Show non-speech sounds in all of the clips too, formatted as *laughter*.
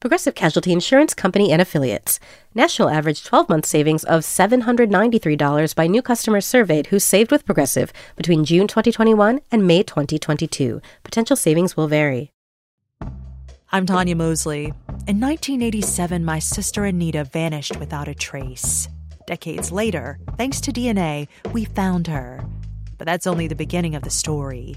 Progressive Casualty Insurance Company and Affiliates. National average 12 month savings of $793 by new customers surveyed who saved with Progressive between June 2021 and May 2022. Potential savings will vary. I'm Tanya Mosley. In 1987, my sister Anita vanished without a trace. Decades later, thanks to DNA, we found her. But that's only the beginning of the story.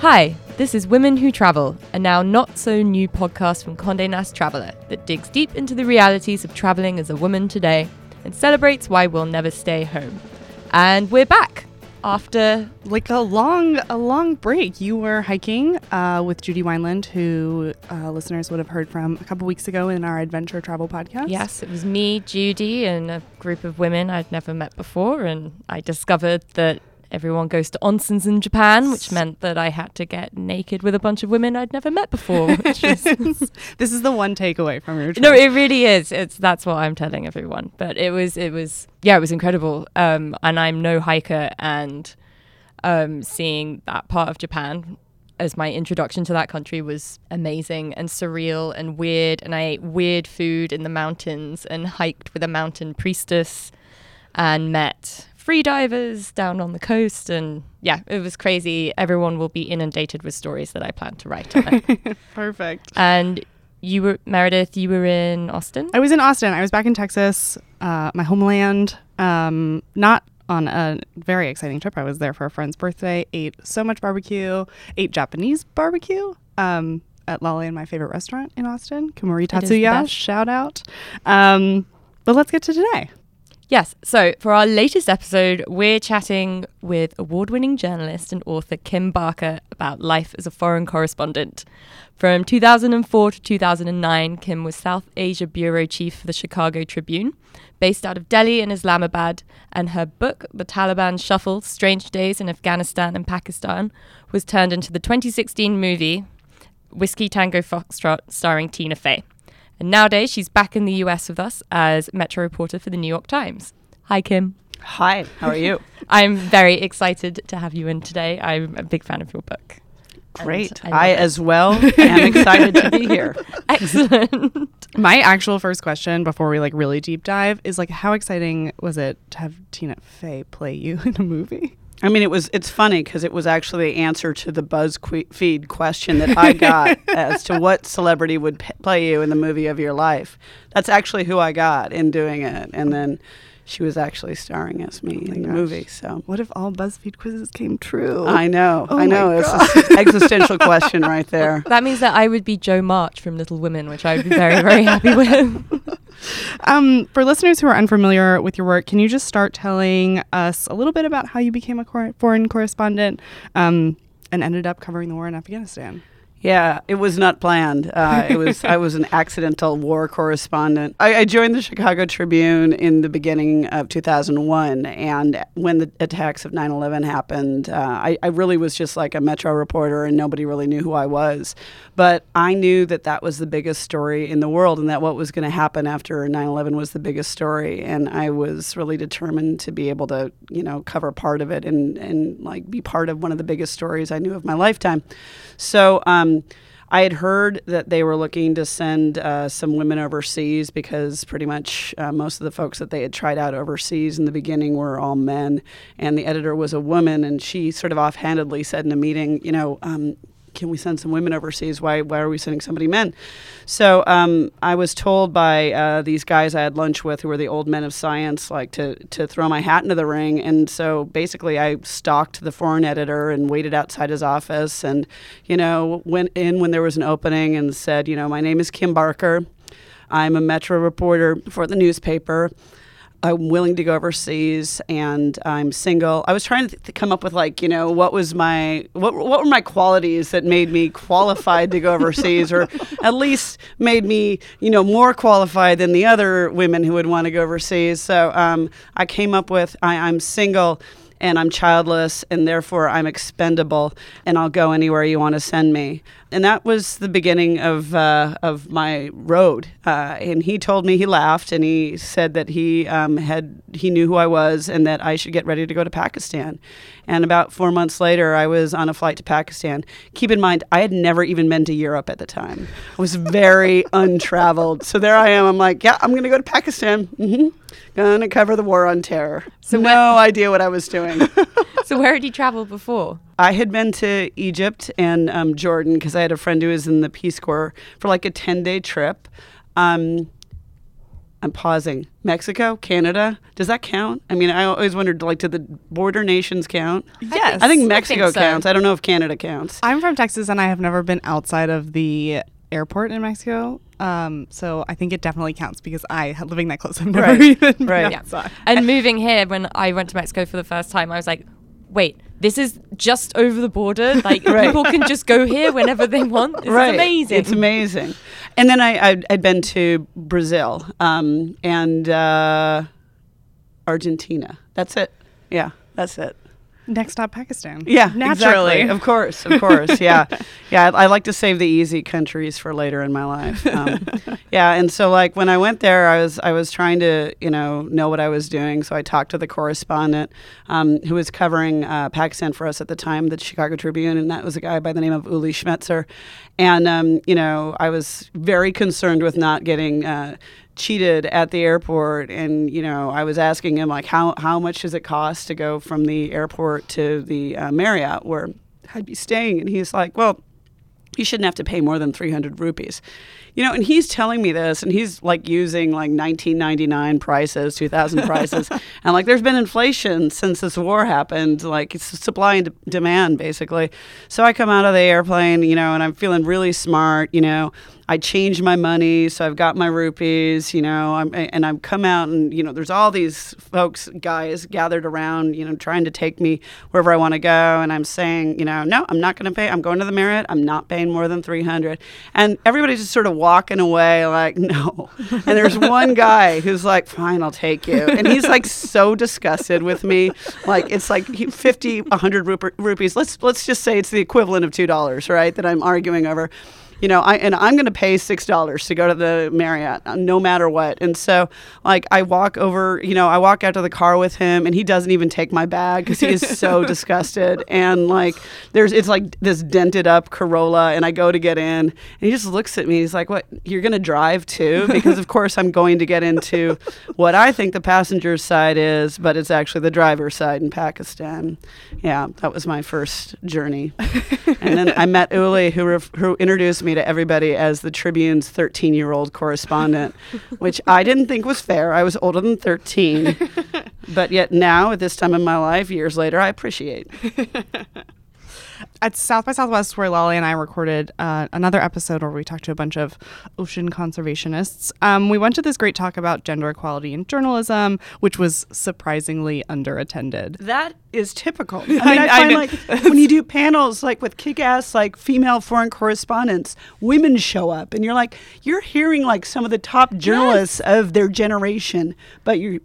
Hi, this is Women Who Travel, a now not so new podcast from Condé Nast Traveler that digs deep into the realities of traveling as a woman today and celebrates why we'll never stay home. And we're back after like a long a long break. You were hiking uh, with Judy Wineland, who uh, listeners would have heard from a couple weeks ago in our adventure travel podcast. Yes, it was me, Judy, and a group of women I'd never met before, and I discovered that everyone goes to onsens in Japan, which meant that I had to get naked with a bunch of women I'd never met before. Which was *laughs* this is the one takeaway from your trip. no, it really is. It's that's what I'm telling everyone. But it was it was yeah, it was incredible. Um, and I'm no hiker, and um, seeing that part of Japan as my introduction to that country was amazing and surreal and weird. And I ate weird food in the mountains and hiked with a mountain priestess and met free divers down on the coast. And yeah, it was crazy. Everyone will be inundated with stories that I plan to write. *laughs* Perfect. and you were, Meredith, you were in Austin? I was in Austin. I was back in Texas, uh, my homeland. Um, not on a very exciting trip. I was there for a friend's birthday. Ate so much barbecue. Ate Japanese barbecue. Um, at Lale, my favorite restaurant in Austin, is Tatsuya. Shout out. Um, but let's get to today. Yes. So for our latest episode, we're chatting with award winning journalist and author Kim Barker about life as a foreign correspondent. From 2004 to 2009, Kim was South Asia Bureau Chief for the Chicago Tribune, based out of Delhi and Islamabad, and her book, The Taliban Shuffle Strange Days in Afghanistan and Pakistan, was turned into the 2016 movie Whiskey Tango Foxtrot, starring Tina Fey. And nowadays, she's back in the US with us as Metro reporter for the New York Times. Hi, Kim. Hi, how are you? *laughs* I'm very excited to have you in today. I'm a big fan of your book. And Great. I I, as well *laughs* am excited to be here. *laughs* Excellent. My actual first question before we like really deep dive is like, how exciting was it to have Tina Fey play you in a movie? I mean, it was. It's funny because it was actually the answer to the BuzzFeed question that I got *laughs* as to what celebrity would p- play you in the movie of your life. That's actually who I got in doing it, and then she was actually starring as me oh in the gosh. movie. So What if all BuzzFeed quizzes came true? I know, Oh I know. my It's an existential question right *laughs* there. that means that I would be Jo March from Little Women, which I would be very, very happy with. *laughs* Um, for listeners who are unfamiliar with your work, can you just start telling us a little bit about how you became a cor- foreign correspondent um, and ended up covering the war in Afghanistan? Yeah, it was not planned. Uh, it was I was an accidental war correspondent. I, I joined the Chicago Tribune in the beginning of 2001, and when the attacks of 9/11 happened, uh, I, I really was just like a Metro reporter, and nobody really knew who I was. But I knew that that was the biggest story in the world, and that what was going to happen after 9/11 was the biggest story. And I was really determined to be able to, you know, cover part of it and and like be part of one of the biggest stories I knew of my lifetime. So. Um, I had heard that they were looking to send uh, some women overseas because pretty much uh, most of the folks that they had tried out overseas in the beginning were all men, and the editor was a woman, and she sort of offhandedly said in a meeting, you know. Um, can we send some women overseas? Why why are we sending somebody men? So um, I was told by uh, these guys I had lunch with, who were the old men of science, like to to throw my hat into the ring. And so basically, I stalked the foreign editor and waited outside his office, and you know went in when there was an opening and said, you know, my name is Kim Barker. I'm a Metro reporter for the newspaper. I'm willing to go overseas and I'm single. I was trying to, th- to come up with like, you know, what was my what what were my qualities that made me qualified to go overseas or *laughs* at least made me, you know, more qualified than the other women who would want to go overseas. So um, I came up with I, I'm single and I'm childless, and therefore I'm expendable, and I'll go anywhere you want to send me. And that was the beginning of uh, of my road. Uh, and he told me he laughed, and he said that he um, had he knew who I was, and that I should get ready to go to Pakistan. And about four months later, I was on a flight to Pakistan. Keep in mind, I had never even been to Europe at the time. I was very *laughs* untraveled. So there I am. I'm like, yeah, I'm going to go to Pakistan. hmm Going to cover the war on terror. So no idea what I was doing. *laughs* So where had you traveled before? I had been to Egypt and um, Jordan because I had a friend who was in the Peace Corps for like a 10 day trip. Um, I'm pausing. Mexico, Canada, does that count? I mean, I always wondered, like, do the border nations count? Yes. I think Mexico so. counts. I don't know if Canada counts. I'm from Texas and I have never been outside of the airport in Mexico. Um, so I think it definitely counts because I, living that close, I've never Right. *laughs* even been Right. Yeah. outside. And moving here, when I went to Mexico for the first time, I was like, wait, this is just over the border. *laughs* Like Right. people can just go here whenever they want. This is amazing. It's amazing. And then I, I, I'd been to Brazil um, and uh, Argentina. That's it. Yeah, that's it. Next stop, Pakistan. Yeah, naturally. exactly. Of course, of course. *laughs* Yeah, yeah. I, I like to save the easy countries for later in my life. Um, *laughs* yeah, and so like when I went there, I was I was trying to you know know what I was doing. So I talked to the correspondent um, who was covering uh, Pakistan for us at the time, the Chicago Tribune, and that was a guy by the name of Uli Schmetzer. And um, you know, I was very concerned with not getting. Uh, cheated at the airport and you know i was asking him like how, how much does it cost to go from the airport to the uh, marriott where i'd be staying? And he's like well you shouldn't have to pay more than 300 rupees. You know and he's telling me this and he's like using like 1999 prices 2000 prices. *laughs* And like there's been inflation since this war happened. Like it's supply and de- demand basically. So i come out of the airplane you know and i'm feeling really smart you know I changed my money, so I've got my rupees, you know, I'm, and I've come out and, you know, there's all these folks, guys gathered around, you know, trying to take me wherever I want to go. And I'm saying, you know, no, I'm not going to pay. I'm going to the Marriott. I'm not paying more than 300. And everybody's just sort of walking away like, *laughs* no. And there's one guy who's like, fine, I'll take you. And he's like so disgusted with me. Like, it's like he- 50, 100 rupees. Let's, let's just say it's the equivalent of $2, right? That I'm arguing over you know, I and I'm going to pay six dollars to go to the Marriott, uh, no matter what. And so, like, I walk over, you know, I walk out to the car with him, and he doesn't even take my bag because he is so *laughs* disgusted. And like, there's it's like this dented up Corolla, and I go to get in, and he just looks at me. He's like, "What? You're going to drive too?" Because of course I'm going to get into what I think the passenger's side is, but it's actually the driver's side in Pakistan. Yeah, that was my first journey. and then I met Uli, who ref- who introduced me to everybody as the Tribune's 13 year old correspondent, *laughs* which I didn't think was fair. I was older than 13, *laughs* but yet now, at this time in my life, years later, I appreciate. *laughs* At South by Southwest, where Lale and I recorded uh, another episode where we talked to a bunch of ocean conservationists, um, we went to this great talk about gender equality in journalism, which was surprisingly underattended. That is typical. *laughs* I mean, I- I, I find know. like *laughs* when you do panels like with kick-ass like female foreign correspondents, women show up, and you're like, you're hearing like some of the top journalists of their generation, but you're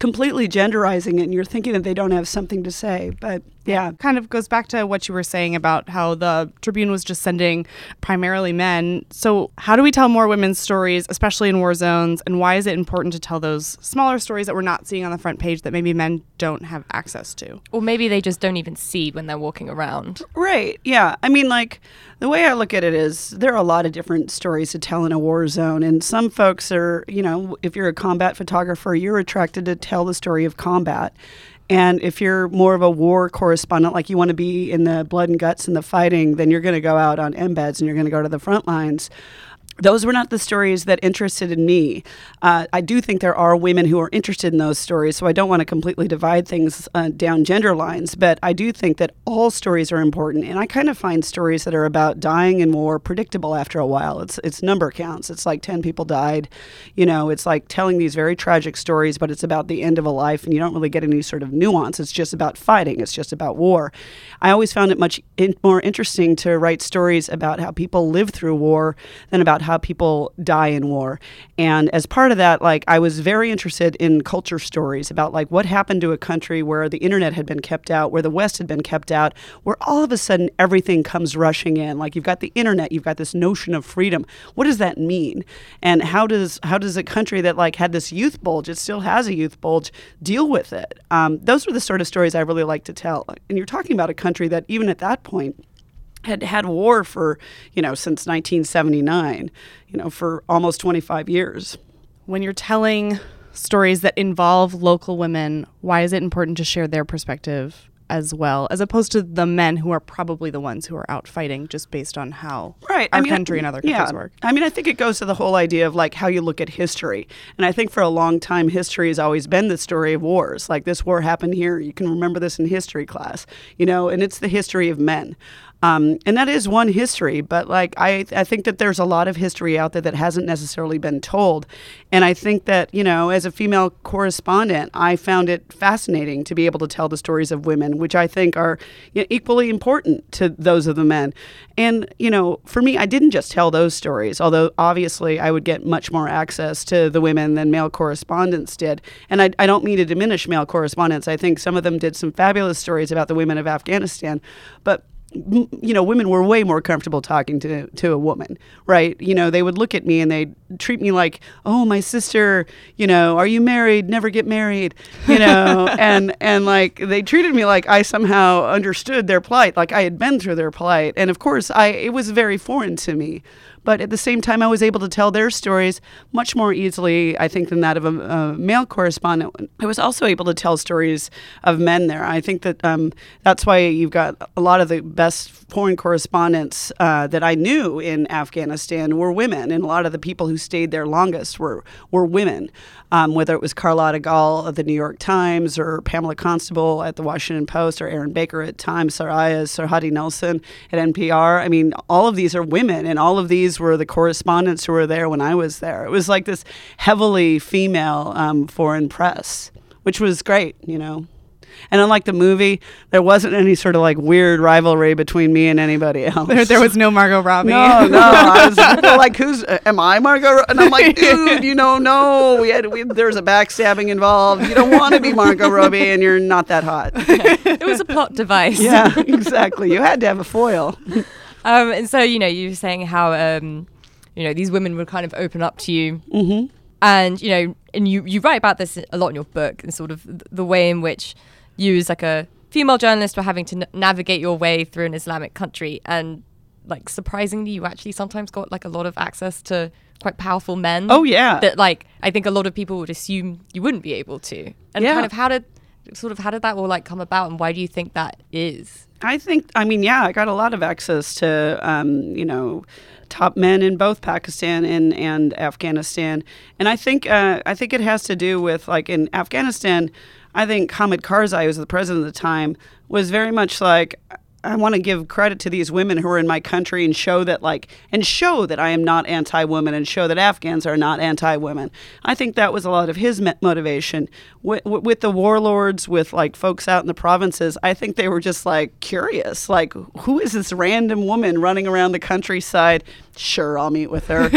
completely genderizing it, and you're thinking that they don't have something to say. But yeah, kind of goes back to what you were saying about how the Tribune was just sending primarily men. So, how do we tell more women's stories, especially in war zones? And why is it important to tell those smaller stories that we're not seeing on the front page that maybe men don't have access to? Or maybe they just don't even see when they're walking around. Right. Yeah. I mean, like, the way I look at it is there are a lot of different stories to tell in a war zone. And some folks are, you know, if you're a combat photographer, you're attracted to tell the story of combat. And if you're more of a war correspondent, like you want to be in the blood and guts and the fighting, then you're going to go out on embeds and you're going to go to the front lines those were not the stories that interested in me. Uh, I do think there are women who are interested in those stories, so I don't want to completely divide things uh, down gender lines, but I do think that all stories are important. And I kind of find stories that are about dying in war predictable after a while. It's, it's number counts. It's like 10 people died. You know, it's like telling these very tragic stories, but it's about the end of a life, and you don't really get any sort of nuance. It's just about fighting, it's just about war. I always found it much in- more interesting to write stories about how people live through war than about how people die in war. And as part of that, like I was very interested in culture stories about like what happened to a country where the internet had been kept out, where the West had been kept out, where all of a sudden everything comes rushing in. Like you've got the internet, you've got this notion of freedom. What does that mean? And how does how does a country that like had this youth bulge, it still has a youth bulge, deal with it? Um, those were the sort of stories I really like to tell. And you're talking about a country that even at that point had had war for, you know, since 1979, you know, for almost 25 years. When you're telling stories that involve local women, why is it important to share their perspective as well, as opposed to the men who are probably the ones who are out fighting just based on how right. our I mean, country and other countries yeah. work. I mean, I think it goes to the whole idea of like how you look at history. And I think for a long time, history has always been the story of wars. Like this war happened here. You can remember this in history class, you know, and it's the history of men. Um, and that is one history, but like I, I think that there's a lot of history out there that hasn't necessarily been told. And I think that, you know, as a female correspondent, I found it fascinating to be able to tell the stories of women, which I think are you know, equally important to those of the men. And, you know, for me, I didn't just tell those stories, although obviously I would get much more access to the women than male correspondents did. And I, I don't mean to diminish male correspondents. I think some of them did some fabulous stories about the women of Afghanistan. But you know, women were way more comfortable talking to to a woman, right? You know, they would look at me and they'd treat me like, "Oh, my sister, you know, are you married? Never get married." You know, *laughs* and and like they treated me like I somehow understood their plight, like I had been through their plight. And of course, I it was very foreign to me but at the same time, I was able to tell their stories much more easily, I think, than that of a, a male correspondent. I was also able to tell stories of men there. I think that um, that's why you've got a lot of the best foreign correspondents uh, that I knew in Afghanistan were women, and a lot of the people who stayed there longest were were women. Um, whether it was Carlotta Gall of the New York Times or Pamela Constable at the Washington Post or Aryn Baker at Times, Soraya Sarhaddi Nelson at NPR. I mean, all of these are women, and all of these were the correspondents who were there when I was there. It was like this heavily female um, foreign press, which was great, you know. And unlike the movie, there wasn't any sort of like weird rivalry between me and anybody *laughs* else. There, there was no Margot Robbie. No, no. I was *laughs* like, "Who's? Uh, am I Margot?" Ro-" And I'm like, *laughs* "Dude, you know, no. We had we, there's a backstabbing involved. You don't want to be Margot Robbie, and you're not that hot." it was a plot device. yeah, exactly. You had to have a foil. Um, and so, you know, you were saying how, um, you know, these women would kind of open up to you. Mm-hmm. And, you know, and you, you write about this a lot in your book and sort of the way in which you, as like a female journalist, were having to n- navigate your way through an Islamic country. And, like, surprisingly, you actually sometimes got, like, a lot of access to quite powerful men. Oh, yeah. That, like, I think a lot of people would assume you wouldn't be able to. And Yeah. kind of how did, sort of, how did that all, like, come about? And why do you think that is? I think, I mean, yeah, I got a lot of access to, um, you know, top men in both Pakistan and, and Afghanistan, and I think uh, I think it has to do with like in Afghanistan, I think Hamid Karzai, who was the president at the time, was very much like. I want to give credit to these women who are in my country and show that like and show that I am not anti-women and show that Afghans are not anti-women. I think that was a lot of his motivation with, with the warlords, with like folks out in the provinces. I think they were just like curious, like who is this random woman running around the countryside? Sure, I'll meet with her.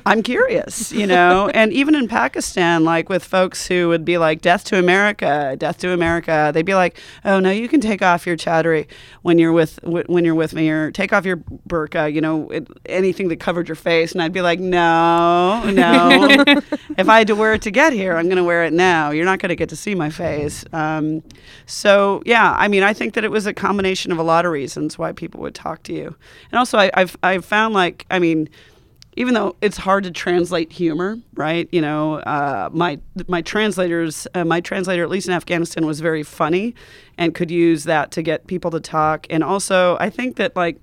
*laughs* I'm curious, you know. And even in Pakistan, like with folks who would be like "Death to America, Death to America," they'd be like, "Oh no, you can take off your chadri when you're with when you're with me, or take off your burqa, you know, it, anything that covered your face." And I'd be like, "No, no. *laughs* if I had to wear it to get here, I'm going to wear it now. You're not going to get to see my face." Um, so yeah, I mean, I think that it was a combination of a lot of reasons why people would talk to you, and also I, I've I've found like I mean even though it's hard to translate humor, right? You know, uh, my my translators, uh, my translator, at least in Afghanistan, was very funny, and could use that to get people to talk. And also, I think that like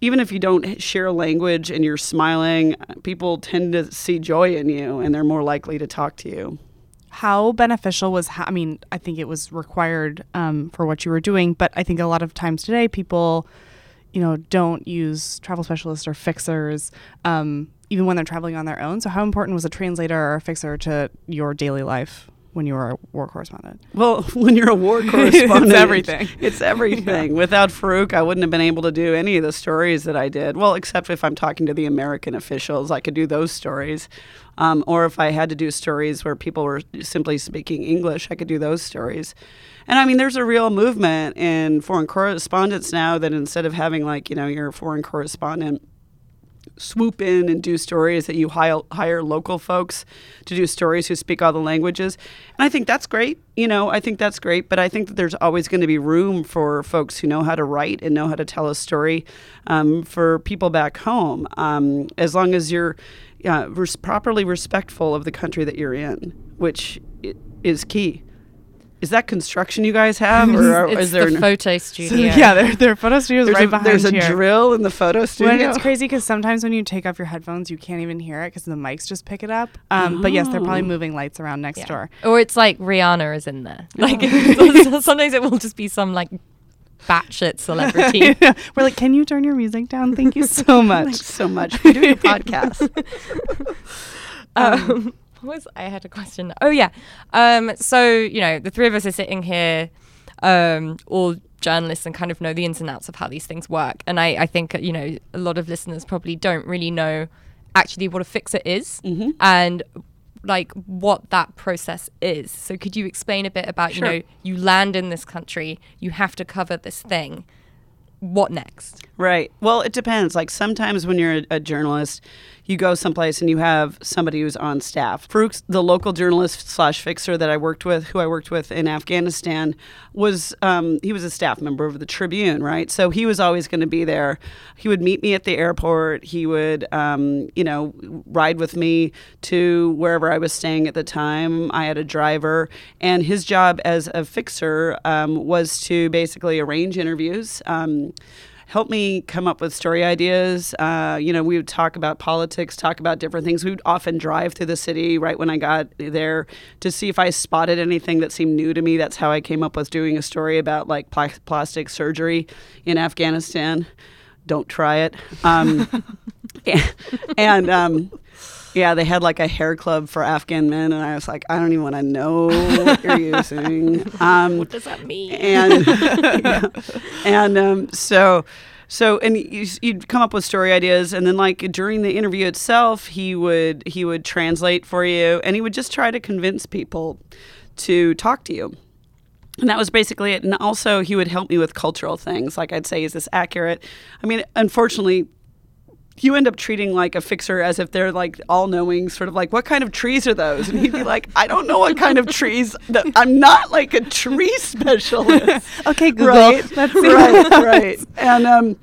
even if you don't share language and you're smiling, people tend to see joy in you, and they're more likely to talk to you. How beneficial was? I mean, I think it was required um, for what you were doing, but I think a lot of times today people you know, don't use travel specialists or fixers, um, even when they're traveling on their own. So, how important was a translator or a fixer to your daily life when you were a war correspondent? Well, *laughs* when you're a war *laughs* correspondent, it's everything. It's everything. yeah. Without Farouk, I wouldn't have been able to do any of the stories that I did. Well, except if I'm talking to the American officials, I could do those stories. Um, or if I had to do stories where people were simply speaking English, I could do those stories. And I mean, there's a real movement in foreign correspondence now that instead of having like, you know, your foreign correspondent swoop in and do stories that you hire, hire local folks to do stories who speak all the languages. And I think that's great. You know, I think that's great. But I think that there's always going to be room for folks who know how to write and know how to tell a story um, for people back home, um, as long as you're uh, res- properly respectful of the country that you're in, which is key. Is that construction you guys have, or *laughs* it's is there the photo studio? *laughs* yeah, their, their photo studio is right a, behind There's here. a drill in the photo studio. When it's crazy because sometimes when you take off your headphones, you can't even hear it because the mics just pick it up. Um, oh. But yes, they're probably oh. moving lights around next yeah. door. Or it's like Rihanna is in there. Like *laughs* sometimes it will just be some like batshit celebrity. We're like, can you turn your music down? Thank you so much. Thanks so much for doing a podcast. um, um was I had a question. Oh yeah. Um, so you know, the three of us are sitting here, um, all journalists and kind of know the ins and outs of how these things work. And I, I think you know a lot of listeners probably don't really know actually what a fixer is mm-hmm. and like what that process is. So could you explain a bit about sure. you know you land in this country, you have to cover this thing. What next? Right. Well, it depends. Like sometimes when you're a, a journalist, you go someplace and you have somebody who's on staff. Farouk, the local journalist slash fixer that I worked with, who I worked with in Afghanistan, was um, he was a staff member of the Tribune, right? So he was always going to be there. He would meet me at the airport. He would, um, you know, ride with me to wherever I was staying at the time. I had a driver, and his job as a fixer um, was to basically arrange interviews. Um, help me come up with story ideas. Uh, you know, we would talk about politics, talk about different things. We would often drive through the city right when I got there to see if I spotted anything that seemed new to me. That's how I came up with doing a story about like pl- plastic surgery in Afghanistan. Don't try it. Um, *laughs* and, um, yeah, they had like a hair club for Afghan men, and I was like, I don't even want to know what you're *laughs* using. Um, what does that mean? And *laughs* yeah. and um, so. So and you'd come up with story ideas, and then like during the interview itself, he would he would translate for you, and he would just try to convince people to talk to you. And that was basically it. And also, he would help me with cultural things. Like I'd say, is this accurate? I mean, unfortunately, you end up treating like a fixer as if they're like all knowing, sort of like, what kind of trees are those? And he'd be like, I don't know what kind of trees. That, I'm not like a tree specialist. *laughs* okay, Google. Right, *laughs* right, right. And um,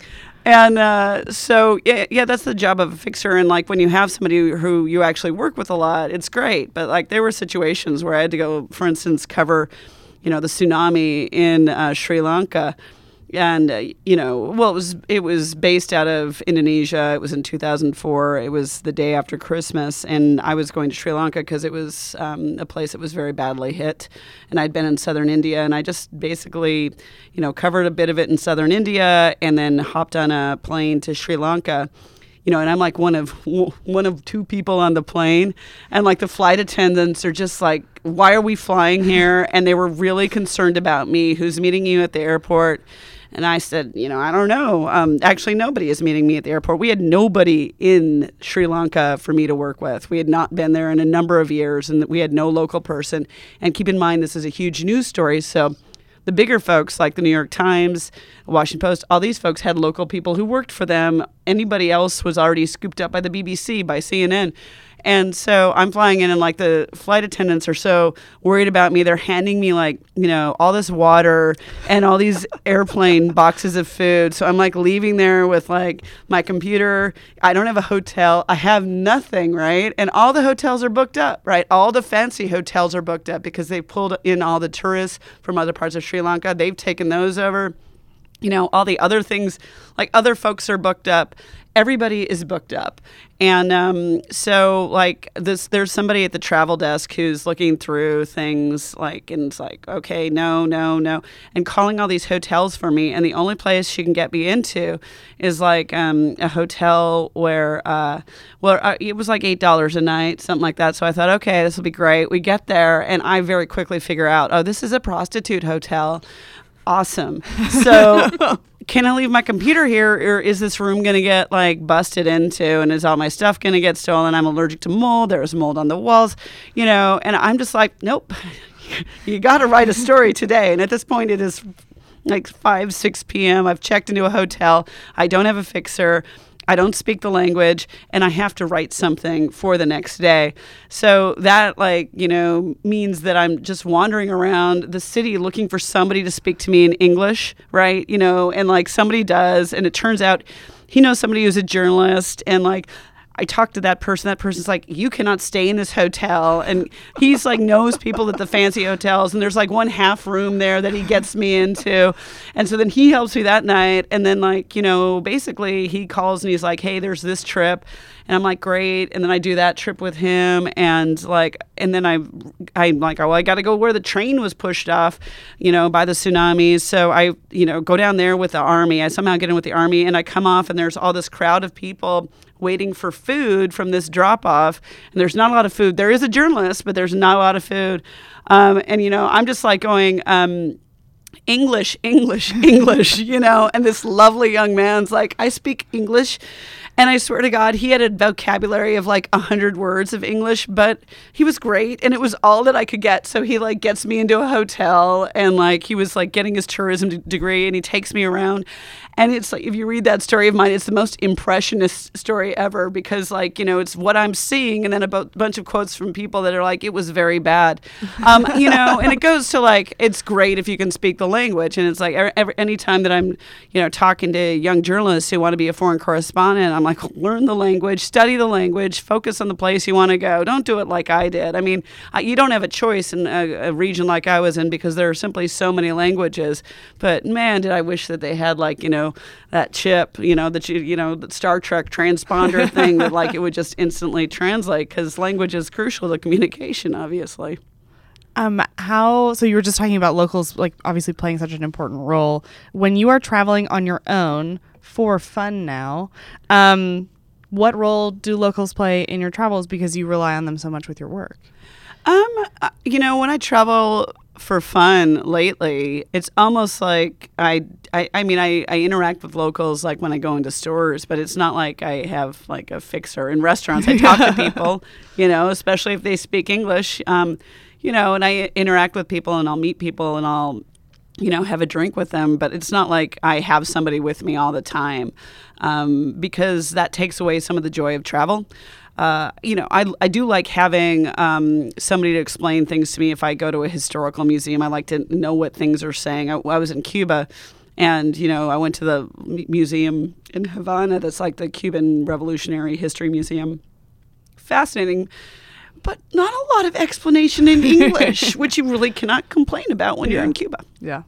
and uh, so yeah, yeah, that's the job of a fixer. And like when you have somebody who you actually work with a lot, it's great. But like there were situations where I had to go, for instance, cover, you know, the tsunami in uh, Sri Lanka and uh, you know well it was it was based out of indonesia it was in 2004 it was the day after christmas and i was going to sri lanka because it was um, a place that was very badly hit and i'd been in southern india and i just basically you know covered a bit of it in southern india and then hopped on a plane to sri lanka you know, and I'm like one of *laughs* one of two people on the plane, and like the flight attendants are just like, "Why are we flying here?" And they were really concerned about me. Who's meeting you at the airport? And I said, you know, I don't know. Um, actually, nobody is meeting me at the airport. We had nobody in Sri Lanka for me to work with. We had not been there in a number of years, and we had no local person. And keep in mind, this is a huge news story, so the bigger folks like the New York Times, Washington Post, all these folks had local people who worked for them. Anybody else was already scooped up by the BBC, by CNN. And so I'm flying in, and like the flight attendants are so worried about me. They're handing me like, you know, all this water and all these *laughs* airplane boxes of food. So I'm like leaving there with like my computer. I don't have a hotel. I have nothing, right? And all the hotels are booked up, right? All the fancy hotels are booked up because they pulled in all the tourists from other parts of Sri Lanka. They've taken those over you know, all the other things, like other folks are booked up. Everybody is booked up. And um, so, like, this, there's somebody at the travel desk who's looking through things, like, and it's like, okay, no, no, no, and calling all these hotels for me. And the only place she can get me into is like um, a hotel where, uh, well, uh, it was like $8 a night, something like that. So I thought, okay, this will be great. We get there, and I very quickly figure out, oh, this is a prostitute hotel awesome. So, *laughs* can I leave my computer here, or is this room going to get like busted into, and is all my stuff going to get stolen? I'm allergic to mold. There's mold on the walls, you know, and I'm just like, nope. *laughs* you got to write a story today. And at this point, it is like 5, 6 p.m. I've checked into a hotel. I don't have a fixer. I don't speak the language and I have to write something for the next day. So that like, you know, means that I'm just wandering around the city looking for somebody to speak to me in English, right? You know, and like somebody does and it turns out he knows somebody who's a journalist and like I talked to that person. That person's like, you cannot stay in this hotel. And he's like, knows people at the fancy hotels. And there's like one half room there that he gets me into. And so then he helps me that night. And then, like, you know, basically he calls and he's like, hey, there's this trip. And I'm like, great. And then I do that trip with him. And like, and then I, I'm like, oh, I got to go where the train was pushed off, you know, by the tsunamis. So I, you know, go down there with the army. I somehow get in with the army and I come off and there's all this crowd of people waiting for food from this drop off. And there's not a lot of food. There is a journalist, but there's not a lot of food. Um, and, you know, I'm just like going, um, English, English, *laughs* English, you know, and this lovely young man's like, I speak English. And I swear to God, he had a vocabulary of like a hundred words of English, but he was great, and it was all that I could get. So he like gets me into a hotel, and like he was like getting his tourism d- degree, and he takes me around, and it's like if you read that story of mine, it's the most impressionist story ever because like you know it's what I'm seeing, and then a b- bunch of quotes from people that are like it was very bad, um, you know, and it goes to like it's great if you can speak the language, and it's like every, every anytime that I'm you know talking to young journalists who want to be a foreign correspondent, I'm like learn the language, study the language, focus on the place you want to go. Don't do it like I did. I mean, you don't have a choice in a, a region like I was in because there are simply so many languages. But man, did I wish that they had like you know that chip, you know that you you know the Star Trek transponder *laughs* thing that like it would just instantly translate because language is crucial to communication, obviously. Um, how so you were just talking about locals like obviously playing such an important role. When you are traveling on your own for fun now, um, what role do locals play in your travels because you rely on them so much with your work? Um, uh, you know, when I travel for fun lately, it's almost like I, I, I mean, I, I interact with locals like when I go into stores, but it's not like I have like a fixer in restaurants. I talk to *laughs* people, you know, especially if they speak English, um, you know, and I interact with people and I'll meet people and I'll, you know, have a drink with them, but it's not like I have somebody with me all the time um, because that takes away some of the joy of travel. Uh, you know, I, I do like having um, somebody to explain things to me if I go to a historical museum. I like to know what things are saying. I, I was in Cuba and, you know, I went to the museum in Havana that's like the Cuban Revolutionary History Museum. Fascinating but not a lot of explanation in *laughs* English, which you really cannot complain about when yeah. you're in Cuba. Yeah.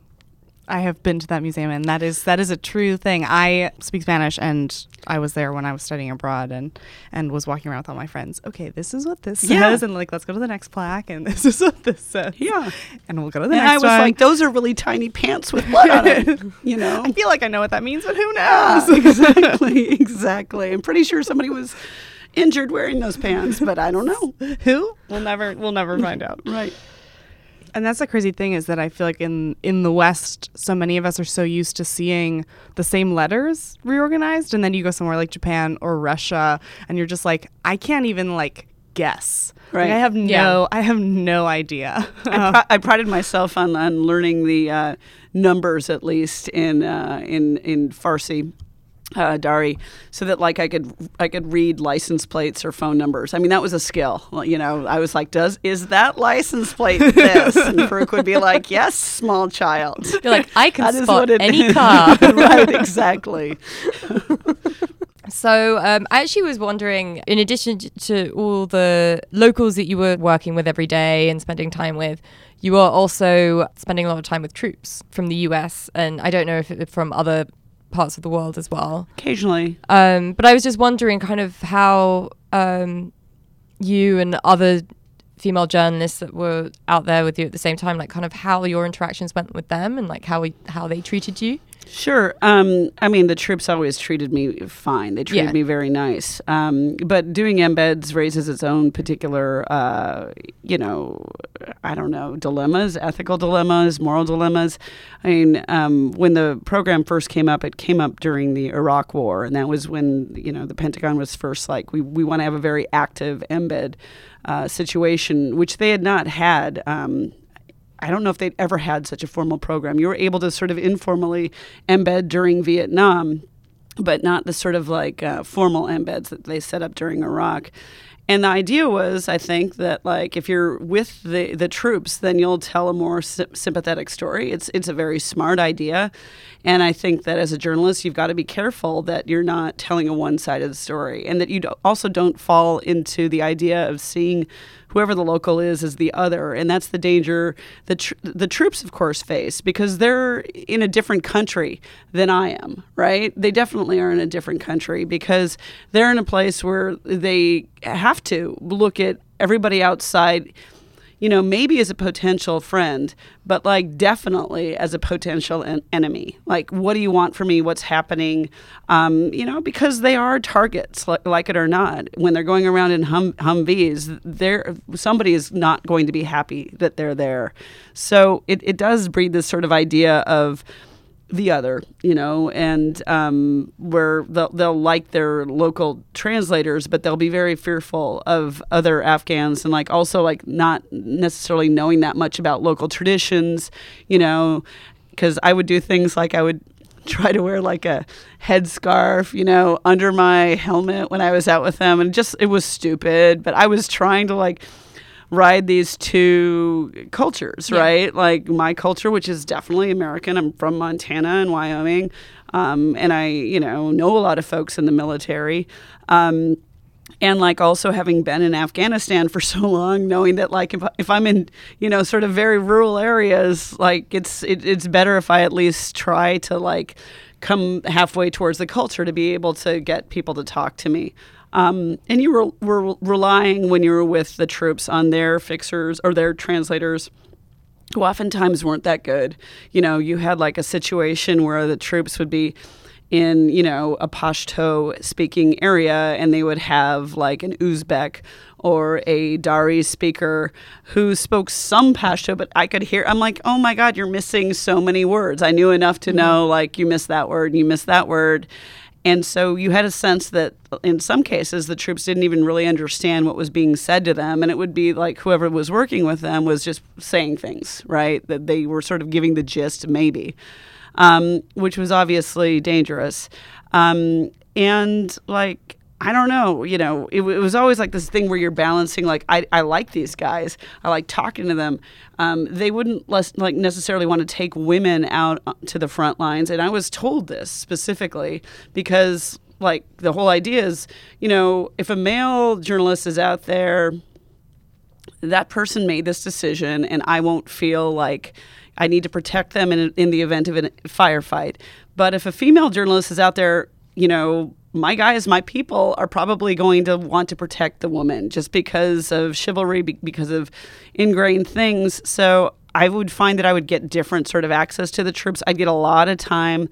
I have been to that museum, and that is that is a true thing. I speak Spanish, and I was there when I was studying abroad, and and was walking around with all my friends. Okay, this is what this yeah. says, and like let's go to the next plaque, and *laughs* this is what this says. Yeah, and we'll go to the and next. I was one. like, those are really tiny pants with blood on them. *laughs* You know, I feel like I know what that means, but who knows? Yeah, *laughs* exactly, exactly. I'm pretty sure somebody was injured wearing those pants, but I don't know who. We'll never we'll never find out. Right. And that's the crazy thing is that I feel like in in the West, so many of us are so used to seeing the same letters reorganized, and then you go somewhere like Japan or Russia, and you're just like, I can't even like guess. Right. Like, I have no, yeah. I have no idea. I, *laughs* pr- I, prided myself on, on learning the uh, numbers at least in uh, in in Farsi uh, Dari, so that like I could I could read license plates or phone numbers. I mean, that was a skill. Well, you know, I was like, "Does is that license plate this?" And Farouk would be like, "Yes, small child." You're like, I can *laughs* That spot it- any *laughs* car. *laughs* right, exactly. So um, I actually was wondering, in addition to all the locals that you were working with every day and spending time with, you are also spending a lot of time with troops from the US, and I don't know if it, from other parts of the world as well. Occasionally, Um, but I was just wondering, kind of how um, you and other female journalists that were out there with you at the same time, like kind of how your interactions went with them, and like how we, how they treated you. Sure. Um, I mean, the troops always treated me fine. They treated Yeah. me very nice. Um, but doing embeds raises its own particular, uh, you know, I don't know, dilemmas, ethical dilemmas, moral dilemmas. I mean, um, when the program first came up, it came up during the Iraq War, and that was when you know the Pentagon was first like, we we want to have a very active embed uh, situation, which they had not had. Um, I don't know if they'd ever had such a formal program. You were able to sort of informally embed during Vietnam, but not the sort of like uh, formal embeds that they set up during Iraq. And the idea was, I think, that like if you're with the, the troops, then you'll tell a more sy- sympathetic story. It's it's a very smart idea, and I think that as a journalist, you've got to be careful that you're not telling a one-sided story, and that you also don't fall into the idea of seeing whoever the local is is the other, and that's the danger the tr- the troops, of course, face because they're in a different country than I am. Right? They definitely are in a different country because they're in a place where they have to look at everybody outside. You know, maybe as a potential friend, but like definitely as a potential en- enemy. Like, what do you want from me? What's happening? Um, you know, because they are targets, like, like it or not. When they're going around in hum- Humvees, they're, somebody is not going to be happy that they're there. So it, it does breed this sort of idea of the other, you know, and um, where they'll, they'll like their local translators, but they'll be very fearful of other Afghans and like also like not necessarily knowing that much about local traditions, you know, because I would do things like I would try to wear like a headscarf, you know, under my helmet when I was out with them, and just it was stupid, but I was trying to like ride these two cultures, Yeah. right? Like my culture, which is definitely American. I'm from Montana and Wyoming, um, and I, you know, know a lot of folks in the military. Um, and like also having been in Afghanistan for *laughs* so long, knowing that like if, if I'm in you know sort of very rural areas, like it's it, it's better if I at least try to like come halfway towards the culture to be able to get people to talk to me. Um, and you were, were relying when you were with the troops on their fixers or their translators who oftentimes weren't that good. You know, you had like a situation where the troops would be in, you know, a Pashto speaking area and they would have like an Uzbek or a Dari speaker who spoke some Pashto, but I could hear, I'm like, oh my God, you're missing so many words. I knew enough to know like you missed that word and you missed that word. And so you had a sense that in some cases the troops didn't even really understand what was being said to them. And it would be like whoever was working with them was just saying things, right? That they were sort of giving the gist, maybe, um, which was obviously dangerous. Um, and like, I don't know, you know, it, it was always like this thing where you're balancing, like, I, I like these guys. I like talking to them. Um, they wouldn't less, like necessarily want to take women out uh, to the front lines. And I was told this specifically because, like, the whole idea is, you know, if a male journalist is out there, that person made this decision and I won't feel like I need to protect them in, in the event of a firefight. But if a female journalist is out there, you know, my guys, my people are probably going to want to protect the woman just because of chivalry, because of ingrained things. So I would find that I would get different sort of access to the troops. I'd get a lot of time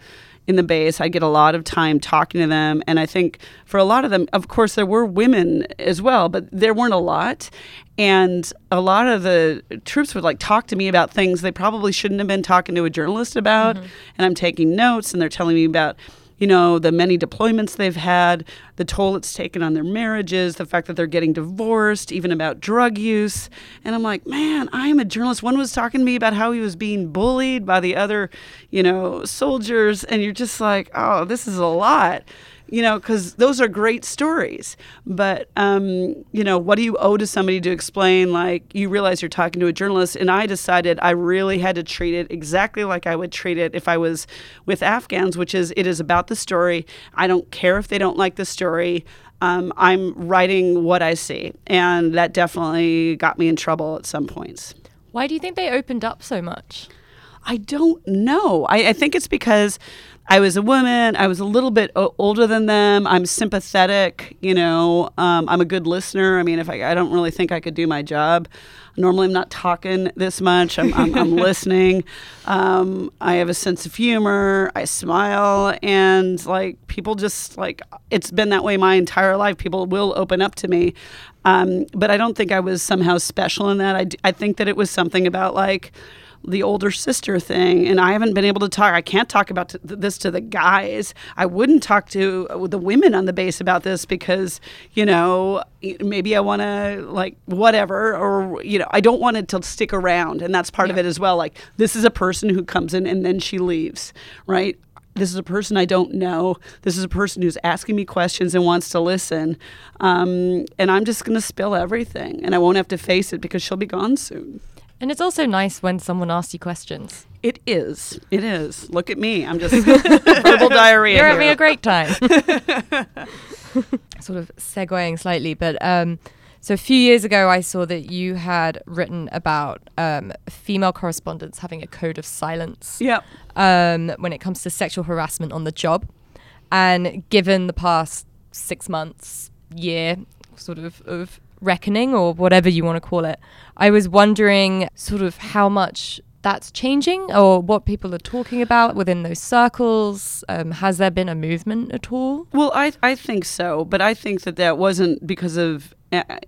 in the base. I'd get a lot of time talking to them. And I think for a lot of them, of course, there were women as well, but there weren't a lot. And a lot of the troops would like talk to me about things they probably shouldn't have been talking to a journalist about. Mm-hmm. And I'm taking notes and they're telling me about, you know, the many deployments they've had, the toll it's taken on their marriages, the fact that they're getting divorced, even about drug use. And I'm like, man, I'm a journalist. One was talking to me about how he was being bullied by the other, you know, soldiers. And you're just like, oh, this is a lot you know, because those are great stories. But, um, you know, what do you owe to somebody to explain? Like, you realize you're talking to a journalist. And I decided I really had to treat it exactly like I would treat it if I was with Afghans, which is it is about the story. I don't care if they don't like the story. Um, I'm writing what I see. And that definitely got me in trouble at some points. Why do you think they opened up so much? I don't know. I, I think it's because I was a woman. I was a little bit o- older than them. I'm sympathetic. You know, um, I'm a good listener. I mean, if I, I don't really think I could do my job. Normally, I'm not talking this much. I'm, I'm, I'm *laughs* listening. Um, I have a sense of humor. I smile, and like people just like it's been that way my entire life. People will open up to me, um, but I don't think I was somehow special in that. I, d- I think that it was something about like the older sister thing and i haven't been able to talk i can't talk about this to the guys i wouldn't talk to uh, the women on the base about this because you know maybe i want to like whatever or you know i don't want it to stick around and that's part yeah. of it as well like this is a person who comes in and then she leaves right this is a person I don't know. This is a person who's asking me questions and wants to listen. Um, and I'm just going to spill everything and I won't have to face it because she'll be gone soon. And it's also nice when someone asks you questions. It is. It is. Look at me. I'm just *laughs* verbal diarrhea. You're having a great time. *laughs* *laughs* sort of segueing slightly, but um, so a few years ago, I saw that you had written about um, female correspondents having a code of silence. Yep. Um, when it comes to sexual harassment on the job, and given the past six months, year, sort of of reckoning or whatever you want to call it. I was wondering sort of how much that's changing or what people are talking about within those circles? Um, has there been a movement at all? Well, I, I think so, but I think that that wasn't because of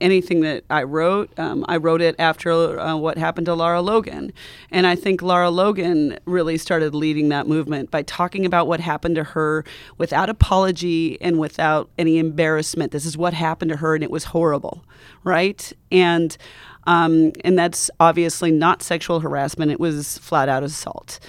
anything that I wrote. Um, I wrote it after uh, what happened to Lara Logan. And I think Lara Logan really started leading that movement by talking about what happened to her without apology and without any embarrassment. This is what happened to her, and it was horrible, right? And um, and that's obviously not sexual harassment. It was flat out assault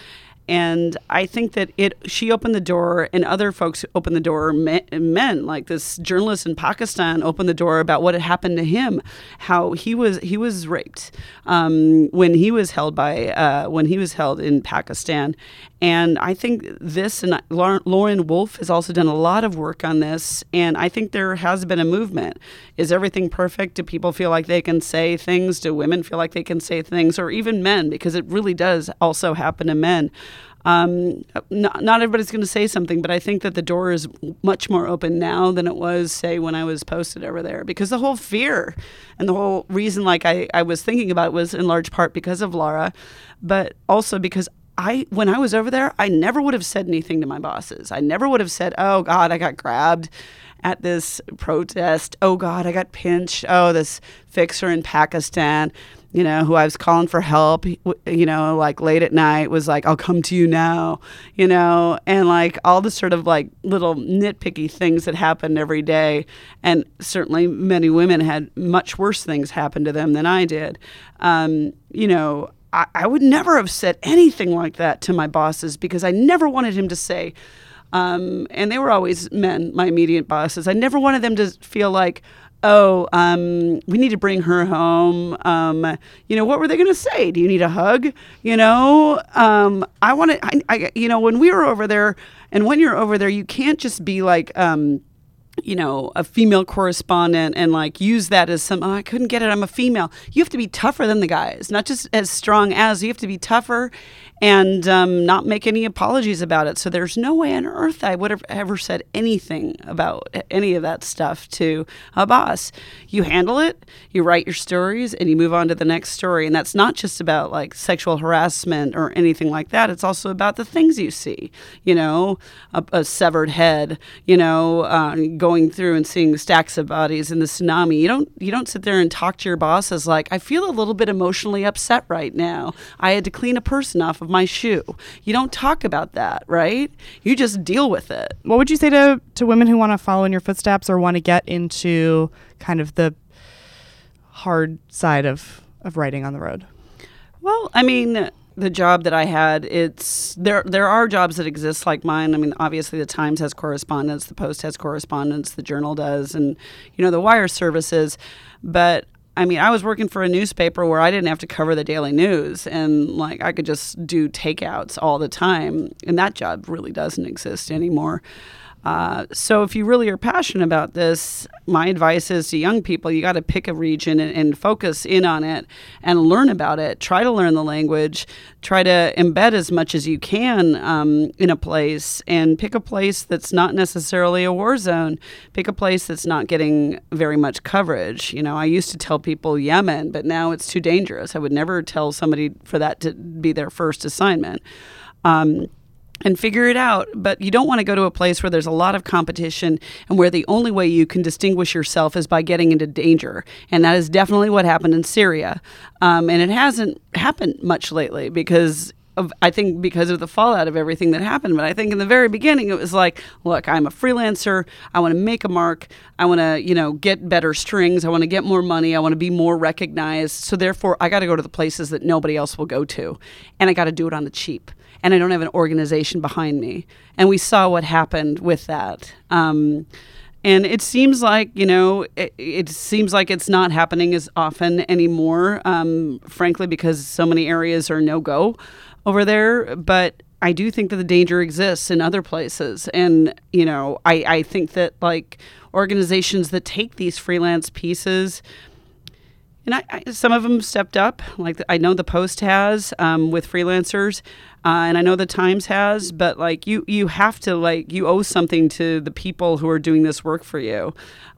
and I think that it she opened the door, and other folks opened the door. Men, like this journalist in Pakistan opened the door about what had happened to him, how he was he was raped um, when he was held by uh, when he was held in Pakistan, and I think this and Lauren Wolfe has also done a lot of work on this, and I think there has been a movement. Is everything perfect? Do people feel like they can say things? Do women feel like they can say things, or even men? Because it really does also happen to men. Um, not, not everybody's going to say something, but I think that the door is much more open now than it was, say, when I was posted over there. Because the whole fear and the whole reason, like I, I was thinking about was in large part because of Lara, but also because I when I was over there, I never would have said anything to my bosses. I never would have said, "Oh God, I got grabbed." at this protest. Oh God, I got pinched. Oh, this fixer in Pakistan you know, who I was calling for help, you know, like late at night was like, I'll come to you now, you know, and like all the sort of like little nitpicky things that happened every day. And certainly many women had much worse things happen to them than I did. Um, you know, I, I would never have said anything like that to my bosses because I never wanted him to say, um, and they were always men, my immediate bosses. I never wanted them to feel like, oh, um, we need to bring her home. Um, you know, what were they going to say? Do you need a hug? You know, um, I want to, I, I, you know, when we were over there and when you're over there, you can't just be like, um, you know, a female correspondent and like use that as some, oh, I couldn't get it. I'm a female. You have to be tougher than the guys, not just as strong as. You have to be tougher and um, not make any apologies about it. So there's no way on earth I would have ever said anything about any of that stuff to a boss. You handle it, you write your stories, and you move on to the next story. And that's not just about like sexual harassment or anything like that. It's also about the things you see, you know, a, a severed head, you know, uh, going through and seeing stacks of bodies in the tsunami. You don't you don't sit there and talk to your bosses like I feel a little bit emotionally upset right now. I had to clean a person off of my shoe. You don't talk about that, right? You just deal with it. What would you say to, to women who want to follow in your footsteps or want to get into kind of the hard side of, of writing on the road? Well, I mean, the job that I had, it's there. There are jobs that exist like mine. I mean, obviously, the Times has correspondence, the Post has correspondence, the Journal does, and you know the wire services. But I mean, I was working for a newspaper where I didn't have to cover the daily news, and like I could just do takeouts all the time, and that job really doesn't exist anymore. Uh, so if you really are passionate about this, my advice is to young people, you got to pick a region and, and, focus in on it and learn about it. Try to learn the language. Try to embed as much as you can um, in a place and pick a place that's not necessarily a war zone. Pick a place that's not getting very much coverage. You know, I used to tell people Yemen, but now it's too dangerous. I would never tell somebody for that to be their first assignment. Um, and figure it out. But you don't want to go to a place where there's a lot of competition and where the only way you can distinguish yourself is by getting into danger. And that is definitely what happened in Syria. Um, and it hasn't happened much lately because. Of, I think because of the fallout of everything that happened. But I think in the very beginning, it was like, look, I'm a freelancer. I want to make a mark. I want to, you know, get better strings. I want to get more money. I want to be more recognized. So therefore, I got to go to the places that nobody else will go to. And I got to do it on the cheap and I don't have an organization behind me. And we saw what happened with that. Um, and it seems like you know it, it, seems like it's not happening as often anymore um, frankly because so many areas are no go over there but i do think that the danger exists in other places and you know i, I think that like organizations that take these freelance pieces and I, I, some of them stepped up like i know the post has um, with freelancers uh, and I know the Times has, but like you, you have to like you owe something to the people who are doing this work for you.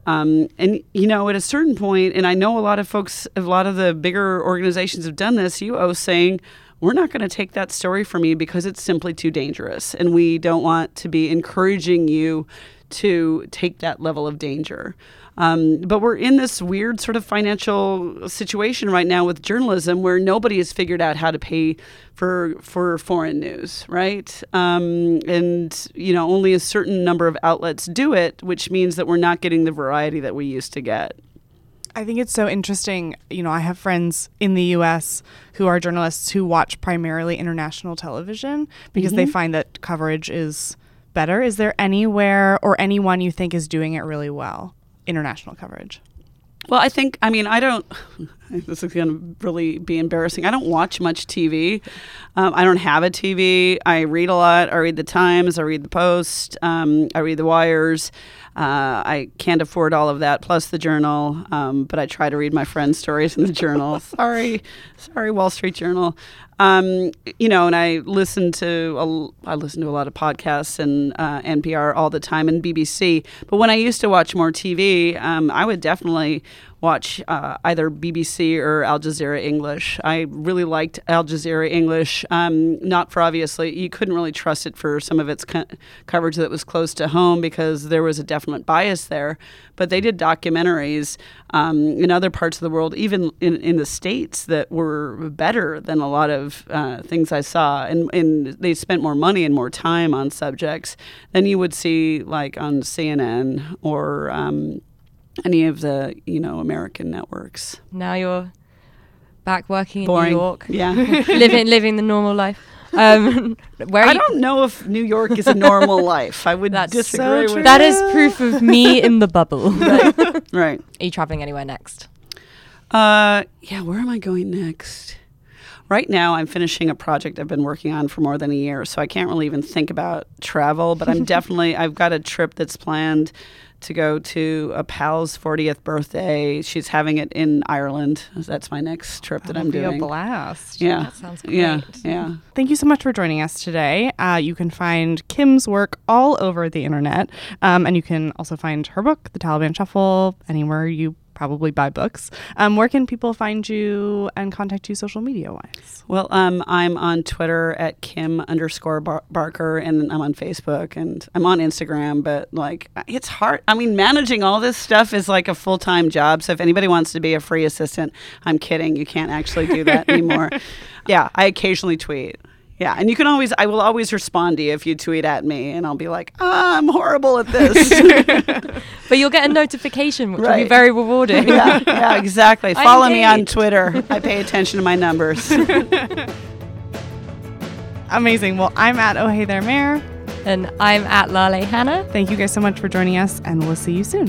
Um, and you know, at a certain point, and I know a lot of folks, a lot of the bigger organizations have done this. You owe saying, "We're not going to take that story from you because it's simply too dangerous, and we don't want to be encouraging you to take that level of danger." Um, but we're in this weird sort of financial situation right now with journalism where nobody has figured out how to pay for for foreign news, right? Um, and you know, only a certain number of outlets do it, which means that we're not getting the variety that we used to get. I think it's so interesting. You know, I have friends in the US who are journalists who watch primarily international television because mm-hmm. they find that coverage is better. Is there anywhere or anyone you think is doing it really well? international coverage? Well, I think, I mean, I don't, *laughs* this is going to really be embarrassing. I don't watch much TV. Um, I don't have a TV. I read a lot. I read the Times, I read the Post, um, I read the Wires. Uh, I can't afford all of that, plus the journal. Um, but I try to read my friends' stories in the journal. *laughs* sorry, sorry, Wall Street Journal. Um, you know, and I listen to a, I listen to a lot of podcasts and uh, NPR all the time and BBC. But when I used to watch more TV, um, I would definitely watch uh, either BBC or Al Jazeera English. I really liked Al Jazeera English, um, not for obviously, you couldn't really trust it for some of its co- coverage that was close to home because there was a definite bias there. But they did documentaries um, in other parts of the world, even in, in the States, that were better than a lot of uh, things I saw. And, and they spent more money and more time on subjects than you would see like on CNN or. Um, any of the you know American networks. Now you're back working in Boring. New York. Yeah, *laughs* *laughs* living living the normal life. Um, *laughs* where I don't know if New York is a normal life. I would That's disagree so with that. Is proof of me in the bubble. right. right. Are you traveling anywhere next? Uh, yeah. Where am I going next? Right now, I'm finishing a project I've been working on for more than a year, so I can't really even think about travel. But I'm *laughs* definitely I've got a trip that's planned to go to a pal's 40th birthday. She's having it in Ireland. That's my next trip that, that I'm doing. a blast. Yeah. That sounds great. Yeah. Yeah. Thank you so much for joining us today. Uh, you can find Kim's work all over the internet. Um, and you can also find her book, The Taliban Shuffle, anywhere you probably buy books. Um, where can people find you and contact you social media wise? Well, um, I'm on Twitter at Kim underscore Bar- Barker, and I'm on Facebook, and I'm on Instagram. But like, it's hard. I mean, managing all this stuff is like a full time job. So if anybody wants to be a free assistant, I'm kidding. You can't actually do that *laughs* anymore. yeah, I occasionally tweet. Yeah, and you can always, I will always respond to you if you tweet at me, and I'll be like, ah, I'm horrible at this. *laughs* But you'll get a notification, which will be very rewarding. yeah, yeah, exactly. *laughs* I Follow me on. Twitter. *laughs* I pay attention to my numbers. Amazing. Well, I'm at Oh Hey There Mayor. And I'm at Lale Hannah. Thank you guys so much for joining us, and we'll see you soon.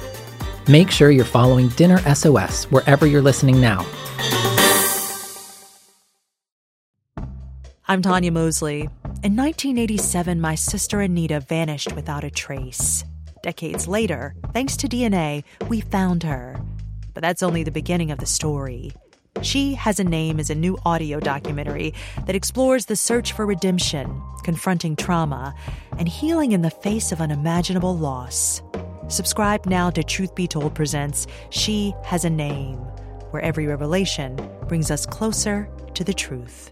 Make sure you're following Dinner SOS wherever you're listening now. I'm Tanya Mosley. In 1987, my sister Anita vanished without a trace. Decades later, thanks to DNA, we found her. But that's only the beginning of the story. She Has a Name is a new audio documentary that explores the search for redemption, confronting trauma, and healing in the face of unimaginable loss. Subscribe now to Truth Be Told Presents She Has a Name, where every revelation brings us closer to the truth.